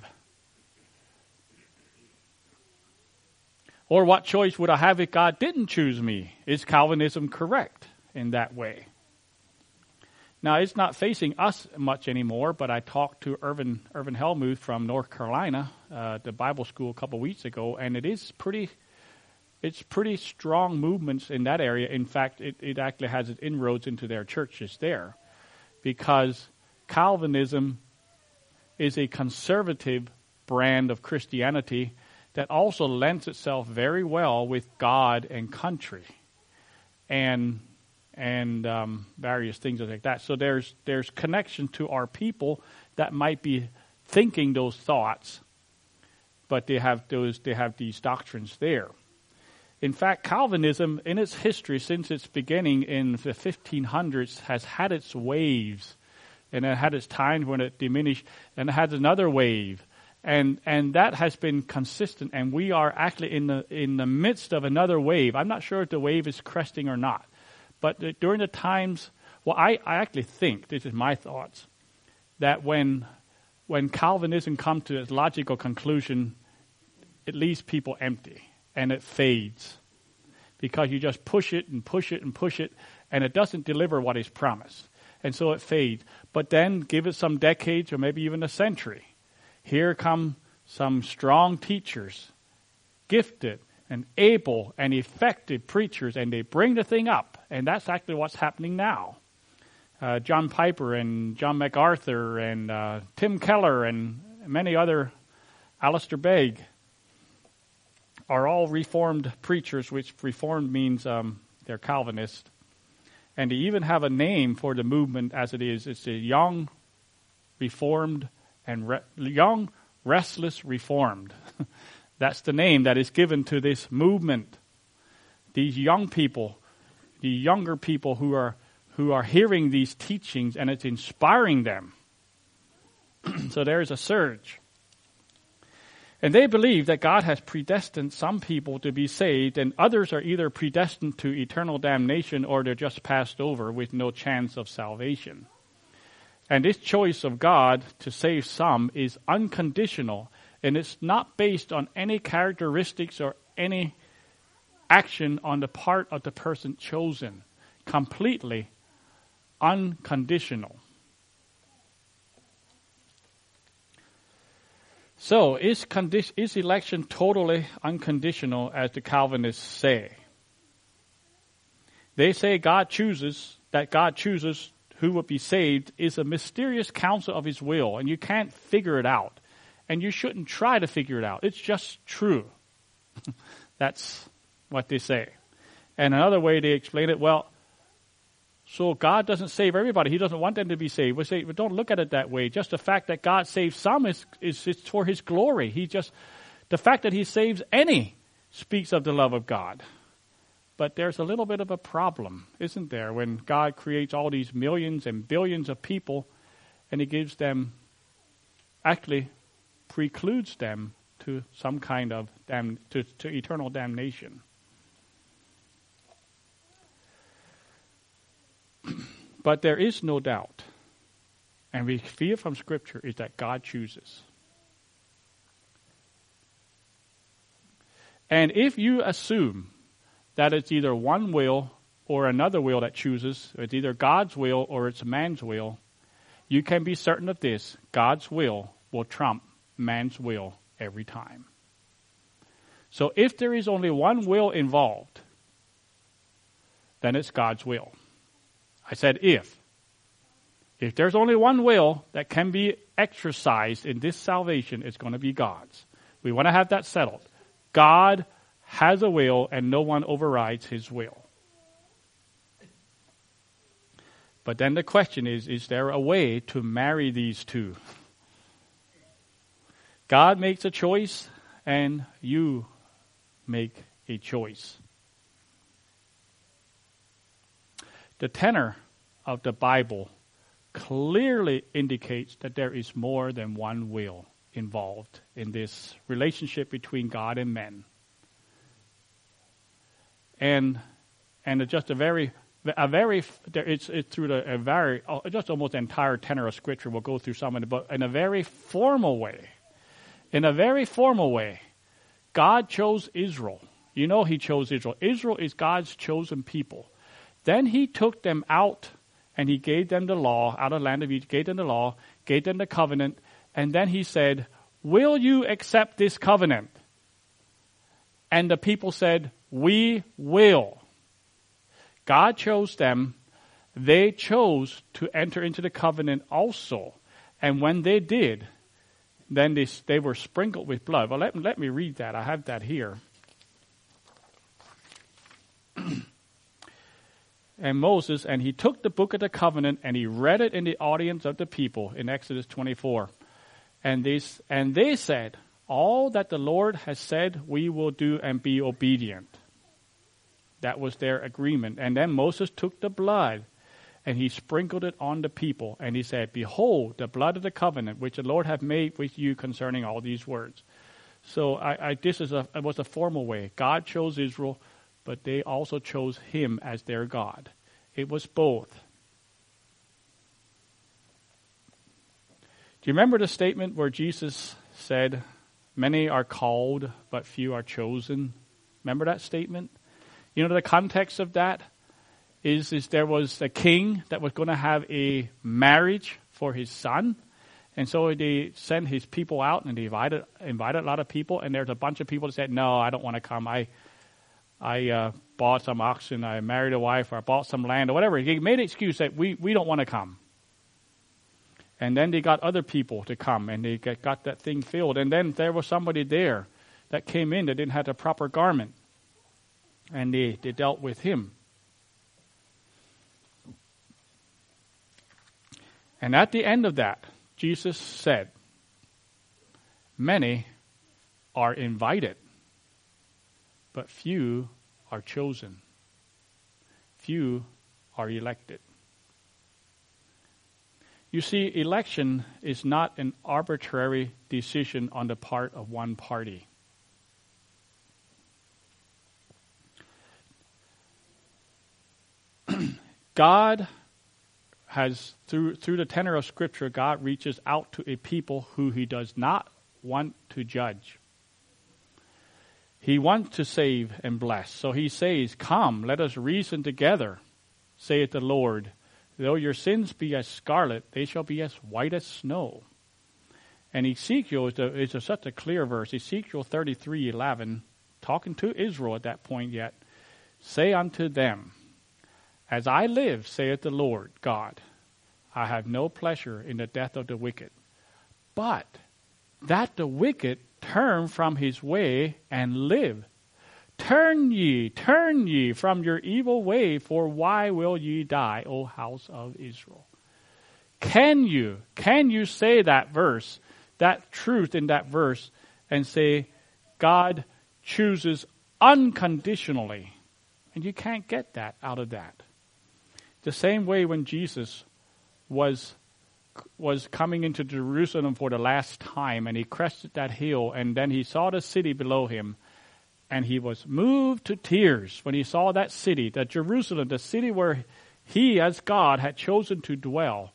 Or what choice would I have if God didn't choose me? Is Calvinism correct in that way? Now, it's not facing us much anymore, but I talked to Irvin, Irvin Helmuth from North Carolina, uh, the Bible school, a couple weeks ago, and it is pretty it's pretty strong movements in that area. In fact, it, it actually has its inroads into their churches there because Calvinism is a conservative brand of Christianity that also lends itself very well with God and country and and um, various things like that. So there's there's connection to our people that might be thinking those thoughts, but they have those they have these doctrines there. In fact, Calvinism, in its history since its beginning in the 1500s, has had its waves, and it had its times when it diminished, and it had another wave, and and that has been consistent. And we are actually in the in the midst of another wave. I'm not sure if the wave is cresting or not, but during the times, well, I, I actually think this is my thoughts that when when Calvinism comes to its logical conclusion, it leaves people empty and it fades because you just push it and push it and push it and it doesn't deliver what is promised. And so it fades. But then give it some decades or maybe even a century. Here come some strong teachers, gifted and able and effective preachers, and they bring the thing up. And that's actually what's happening now. Uh, John Piper and John MacArthur and uh, Tim Keller and many other, Alistair Begg, are all Reformed preachers, which Reformed means um, they're Calvinist. And they even have a name for the movement as it is. It's a young, Reformed, and re- young, restless Reformed. That's the name that is given to this movement. These young people, the younger people who are who are hearing these teachings and it's inspiring them. so there's a surge. And they believe that God has predestined some people to be saved, and others are either predestined to eternal damnation or they're just passed over with no chance of salvation. And this choice of God to save some is unconditional, and it's not based on any characteristics or any action on the part of the person chosen. Completely unconditional. So, is, condi- is election totally unconditional as the Calvinists say? They say God chooses, that God chooses who will be saved is a mysterious counsel of his will, and you can't figure it out. And you shouldn't try to figure it out. It's just true. That's what they say. And another way they explain it, well, so God doesn't save everybody. He doesn't want them to be saved. We say, but don't look at it that way. Just the fact that God saves some is, is, is for His glory. He just, the fact that He saves any speaks of the love of God. But there's a little bit of a problem, isn't there, when God creates all these millions and billions of people and He gives them, actually precludes them to some kind of damn, to, to eternal damnation. But there is no doubt, and we feel from Scripture, is that God chooses. And if you assume that it's either one will or another will that chooses, it's either God's will or it's man's will, you can be certain of this God's will will trump man's will every time. So if there is only one will involved, then it's God's will. I said if. If there's only one will that can be exercised in this salvation, it's going to be God's. We want to have that settled. God has a will and no one overrides his will. But then the question is is there a way to marry these two? God makes a choice and you make a choice. The tenor of the Bible clearly indicates that there is more than one will involved in this relationship between God and men. And and just a very a very it's it's through the a very just almost entire tenor of scripture. We'll go through some of it but in a very formal way in a very formal way god chose israel. You know he chose israel. Israel is god's chosen people then he took them out and he gave them the law out of the land of Egypt, gave them the law, gave them the covenant, and then he said, Will you accept this covenant? And the people said, We will. God chose them. They chose to enter into the covenant also. And when they did, then they, they were sprinkled with blood. Well, let, let me read that. I have that here. And Moses, and he took the book of the covenant and he read it in the audience of the people in Exodus 24. And they, and they said, All that the Lord has said we will do and be obedient. That was their agreement. And then Moses took the blood and he sprinkled it on the people. And he said, Behold, the blood of the covenant which the Lord hath made with you concerning all these words. So I, I, this is a, was a formal way. God chose Israel but they also chose him as their God. It was both. Do you remember the statement where Jesus said, Many are called, but few are chosen? Remember that statement? You know the context of that is, is there was a king that was going to have a marriage for his son. And so they sent his people out and they invited, invited a lot of people. And there's a bunch of people that said, No, I don't want to come. I, I uh, bought some oxen, I married a wife, or I bought some land, or whatever. He made an excuse that we, we don't want to come. And then they got other people to come, and they got, that thing filled. And then there was somebody there that came in that didn't have the proper garment, and they, they dealt with him. And at the end of that, Jesus said, Many are invited but few are chosen. Few are elected. You see, election is not an arbitrary decision on the part of one party. God has, through, through the tenor of Scripture, God reaches out to a people who he does not want to judge. He wants to save and bless. So he says, Come, let us reason together, saith the Lord. Though your sins be as scarlet, they shall be as white as snow. And Ezekiel is, a, is a, such a clear verse. Ezekiel 33 11, talking to Israel at that point yet, say unto them, As I live, saith the Lord God, I have no pleasure in the death of the wicked, but that the wicked turn from his way and live. Turn ye, turn ye from your evil way, for why will ye die, O house of Israel? Can you, can you say that verse, that truth in that verse, and say, God chooses unconditionally? And you can't get that out of that. The same way when Jesus was was coming into Jerusalem for the last time and he crested that hill and then he saw the city below him and he was moved to tears when he saw that city, that Jerusalem, the city where he as God had chosen to dwell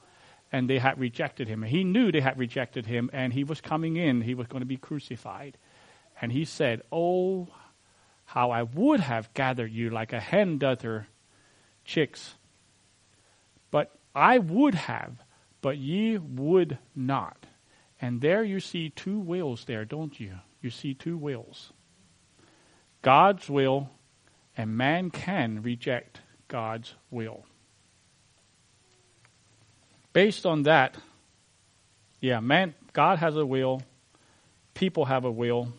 and they had rejected him. He knew they had rejected him and he was coming in, he was going to be crucified. And he said, "Oh, how I would have gathered you like a hen doth her chicks but I would have, but ye would not. And there you see two wills there, don't you? You see two wills. God's will, and man can reject God's will. Based on that, yeah, man, God has a will, people have a will.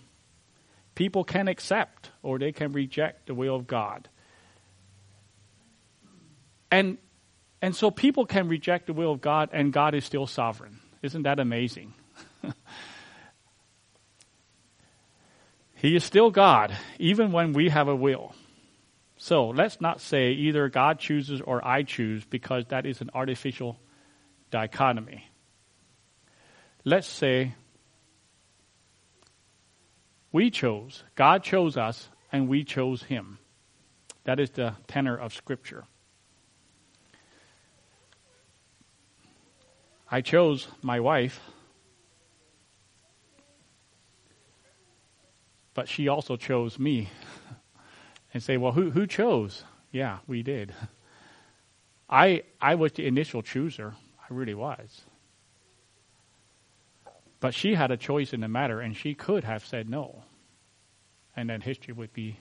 People can accept or they can reject the will of God. And and so people can reject the will of God and God is still sovereign. Isn't that amazing? he is still God, even when we have a will. So let's not say either God chooses or I choose because that is an artificial dichotomy. Let's say we chose, God chose us, and we chose Him. That is the tenor of Scripture. I chose my wife, but she also chose me. and say, well, who, who chose? Yeah, we did. I, I was the initial chooser. I really was. But she had a choice in the matter, and she could have said no. And then history would be,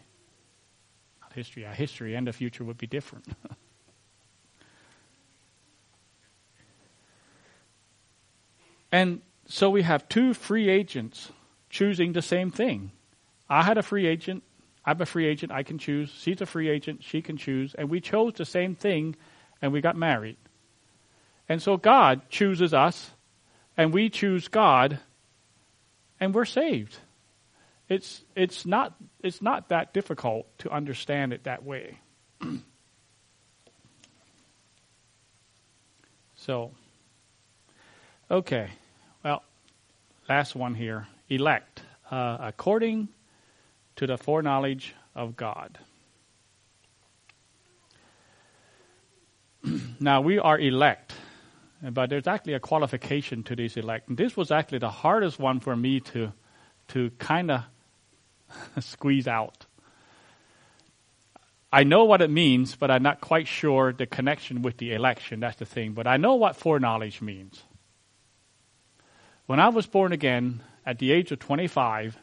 not history, history and the future would be different. And so we have two free agents choosing the same thing. I had a free agent. I'm a free agent. I can choose. She's a free agent. She can choose. And we chose the same thing and we got married. And so God chooses us and we choose God and we're saved. It's, it's, not, it's not that difficult to understand it that way. so. Okay. Well, last one here. Elect. Uh, according to the foreknowledge of God. now, we are elect, but there's actually a qualification to this elect. And this was actually the hardest one for me to, to kind of squeeze out. I know what it means, but I'm not quite sure the connection with the election. That's the thing. But I know what foreknowledge means. When I was born again at the age of 25,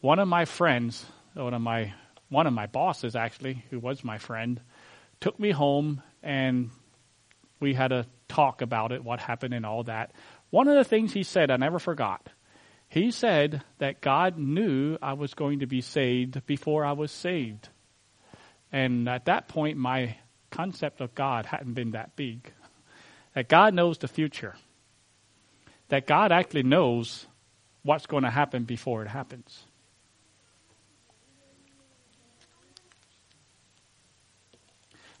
one of my friends, one of my one of my bosses actually, who was my friend, took me home and we had a talk about it, what happened and all that. One of the things he said I never forgot. He said that God knew I was going to be saved before I was saved. And at that point my concept of God hadn't been that big. That God knows the future that God actually knows what's going to happen before it happens.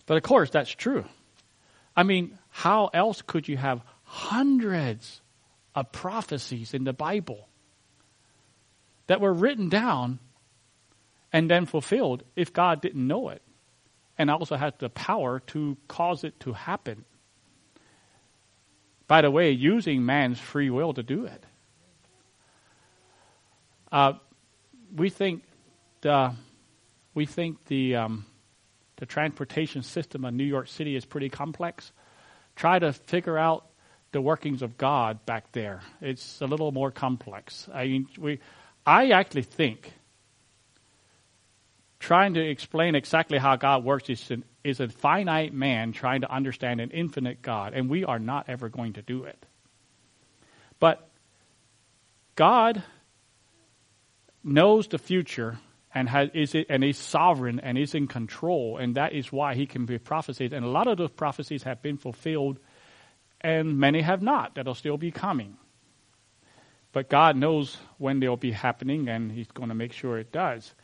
But of course, that's true. I mean, how else could you have hundreds of prophecies in the Bible that were written down and then fulfilled if God didn't know it and also had the power to cause it to happen? By the way, using man's free will to do it. Uh, we think the we think the um, the transportation system of New York City is pretty complex. try to figure out the workings of God back there. It's a little more complex. I mean, we, I actually think trying to explain exactly how God works is, an, is a finite man trying to understand an infinite God, and we are not ever going to do it. But God knows the future and has, is it, and is sovereign and is in control, and that is why he can be prophesied. And a lot of those prophecies have been fulfilled and many have not that'll still be coming. But God knows when they'll be happening, and He's going to make sure it does.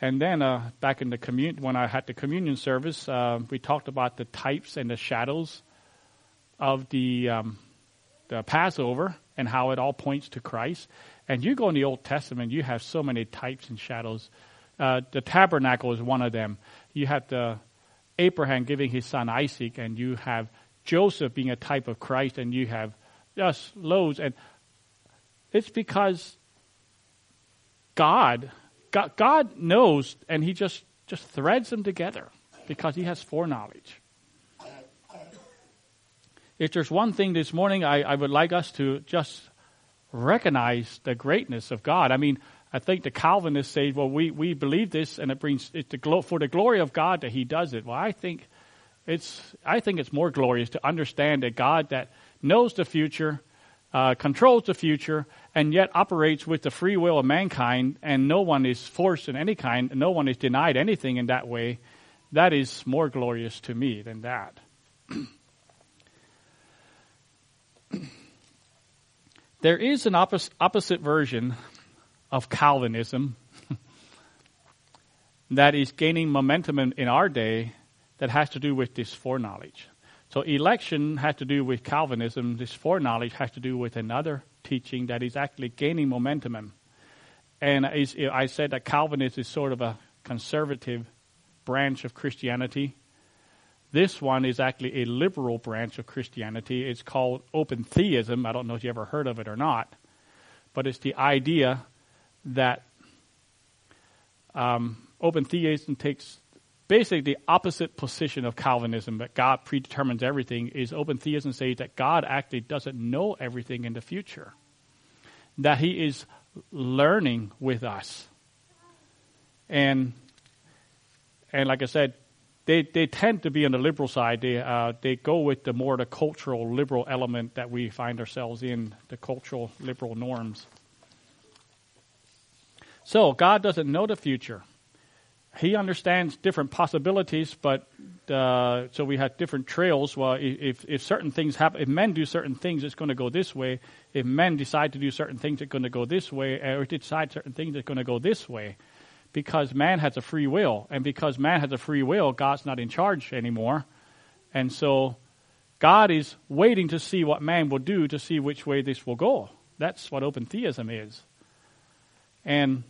And then uh, back in the commun- when I had the communion service, uh, we talked about the types and the shadows of the um, the Passover and how it all points to Christ. And you go in the Old Testament, you have so many types and shadows. Uh, the tabernacle is one of them. You have the Abraham giving his son Isaac, and you have Joseph being a type of Christ, and you have just loads. And it's because God, God, God knows, and He just just threads them together because He has foreknowledge. If there's one thing this morning, I, I would like us to just recognize the greatness of God. I mean, I think the Calvinists say, well, we, we believe this and it brings it to, for the glory of God that he does it. Well, I think it's, I think it's more glorious to understand a God that knows the future, uh, controls the future, and yet operates with the free will of mankind, and no one is forced in any kind, no one is denied anything in that way. That is more glorious to me than that. there is an oppos- opposite version of Calvinism that is gaining momentum in, in our day that has to do with this foreknowledge. So election has to do with Calvinism. This foreknowledge has to do with another teaching that is actually gaining momentum. And I said that Calvinism is sort of a conservative branch of Christianity. This one is actually a liberal branch of Christianity. It's called open theism. I don't know if you ever heard of it or not, but it's the idea that um, open theism takes basically the opposite position of Calvinism that God predetermines everything is open theism says that God actually doesn't know everything in the future. That he is learning with us. And and like I said, they, they tend to be on the liberal side. They uh, they go with the more the cultural liberal element that we find ourselves in, the cultural liberal norms. So God doesn't know the future he understands different possibilities, but uh, so we have different trails. Well, if, if certain things happen, if men do certain things, it's going to go this way. If men decide to do certain things, it's going to go this way. Or if they decide certain things, it's going to go this way. Because man has a free will. And because man has a free will, God's not in charge anymore. And so God is waiting to see what man will do to see which way this will go. That's what open theism is. And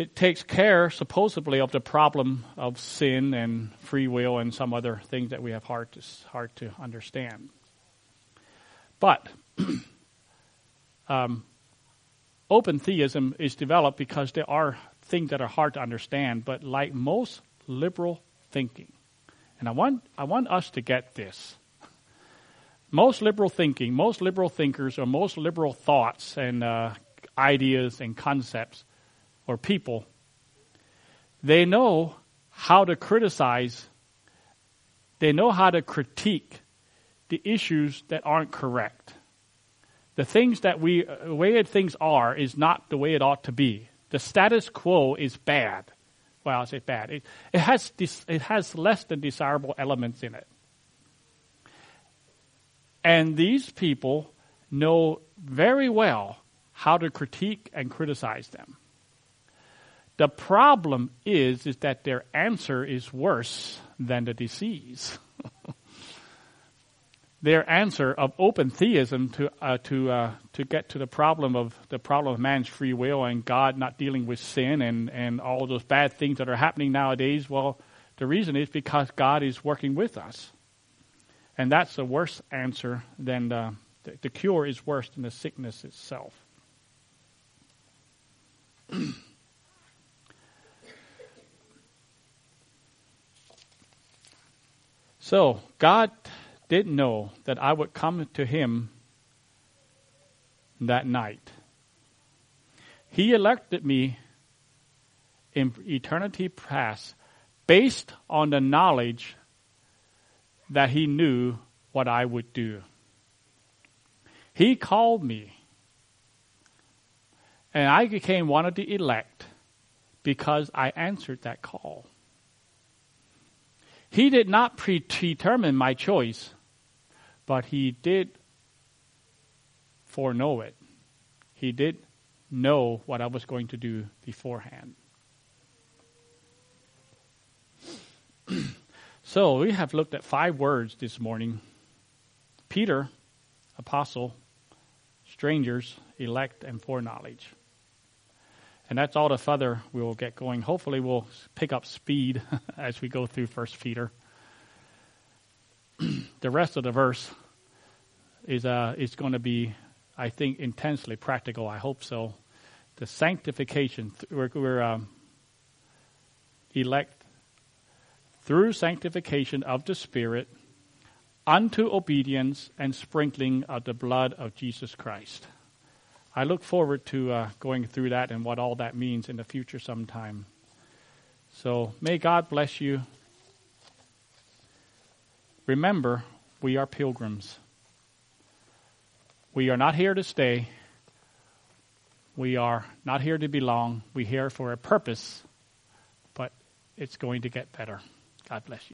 it takes care, supposedly, of the problem of sin and free will and some other things that we have hard to, hard to understand. But um, open theism is developed because there are things that are hard to understand, but like most liberal thinking, and I want, I want us to get this. Most liberal thinking, most liberal thinkers, or most liberal thoughts and uh, ideas and concepts or people, they know how to criticize, they know how to critique the issues that aren't correct. The things that we, the way things are is not the way it ought to be. The status quo is bad. Well, I say bad. It, it has it has less than desirable elements in it. And these people know very well how to critique and criticize them. The problem is, is that their answer is worse than the disease. their answer of open theism to uh, to uh, to get to the problem of the problem of man's free will and God not dealing with sin and and all those bad things that are happening nowadays. Well, the reason is because God is working with us, and that's a worse answer than the, the, the cure is worse than the sickness itself. So God did know that I would come to Him that night. He elected me in eternity past based on the knowledge that He knew what I would do. He called me, and I became one of the elect because I answered that call. He did not predetermine my choice, but he did foreknow it. He did know what I was going to do beforehand. so we have looked at five words this morning Peter, apostle, strangers, elect, and foreknowledge. And that's all the further we will get going. Hopefully, we'll pick up speed as we go through First Peter. the rest of the verse is uh, is going to be, I think, intensely practical. I hope so. The sanctification we're, we're um, elect through sanctification of the Spirit unto obedience and sprinkling of the blood of Jesus Christ. I look forward to uh, going through that and what all that means in the future sometime. So may God bless you. Remember, we are pilgrims. We are not here to stay. We are not here to belong. We're here for a purpose, but it's going to get better. God bless you.